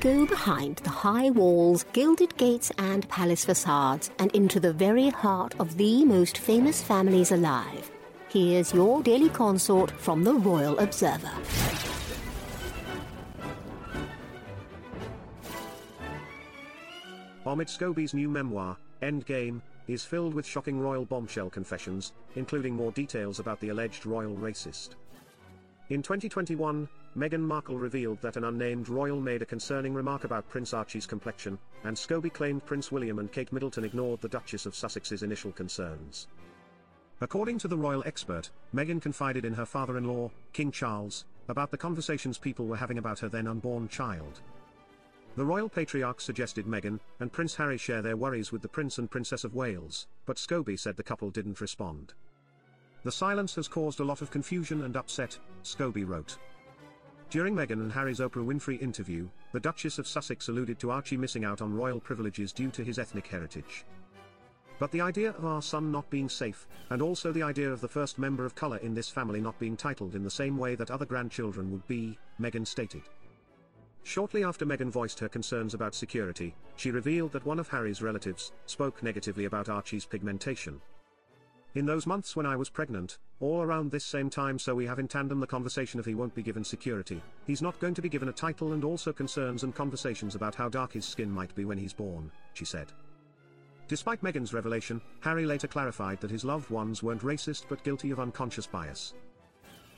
Go behind the high walls, gilded gates, and palace facades and into the very heart of the most famous families alive. Here's your daily consort from the Royal Observer. Omid Scobie's new memoir, Endgame, is filled with shocking royal bombshell confessions, including more details about the alleged royal racist. In 2021, Meghan Markle revealed that an unnamed royal made a concerning remark about Prince Archie's complexion, and Scobie claimed Prince William and Kate Middleton ignored the Duchess of Sussex's initial concerns. According to the royal expert, Meghan confided in her father-in-law, King Charles, about the conversations people were having about her then unborn child. The royal patriarch suggested Meghan and Prince Harry share their worries with the Prince and Princess of Wales, but Scobie said the couple didn't respond. The silence has caused a lot of confusion and upset, Scobie wrote. During Meghan and Harry's Oprah Winfrey interview, the Duchess of Sussex alluded to Archie missing out on royal privileges due to his ethnic heritage. But the idea of our son not being safe, and also the idea of the first member of colour in this family not being titled in the same way that other grandchildren would be, Meghan stated. Shortly after Meghan voiced her concerns about security, she revealed that one of Harry's relatives spoke negatively about Archie's pigmentation. In those months when I was pregnant, all around this same time so we have in tandem the conversation of he won't be given security, he's not going to be given a title and also concerns and conversations about how dark his skin might be when he's born, she said. Despite Meghan's revelation, Harry later clarified that his loved ones weren't racist but guilty of unconscious bias.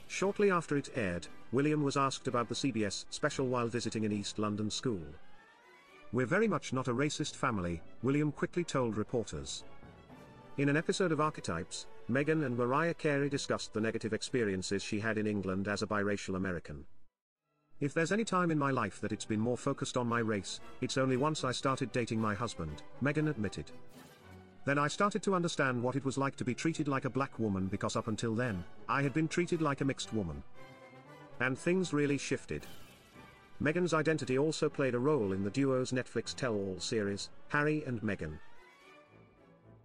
Shortly after it aired, William was asked about the CBS special while visiting an East London school. We're very much not a racist family, William quickly told reporters. In an episode of Archetypes, Meghan and Mariah Carey discussed the negative experiences she had in England as a biracial American. If there's any time in my life that it's been more focused on my race, it's only once I started dating my husband, Meghan admitted. Then I started to understand what it was like to be treated like a black woman because up until then, I had been treated like a mixed woman. And things really shifted. Meghan's identity also played a role in the duo's Netflix tell-all series, Harry and Meghan.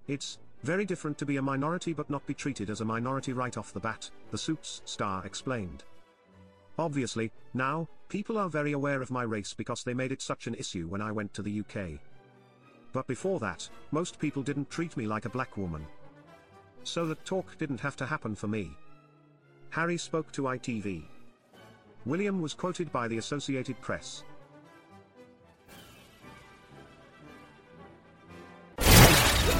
It's very different to be a minority but not be treated as a minority right off the bat, the Suits star explained. Obviously, now, people are very aware of my race because they made it such an issue when I went to the UK. But before that, most people didn't treat me like a black woman. So that talk didn't have to happen for me. Harry spoke to ITV. William was quoted by the Associated Press.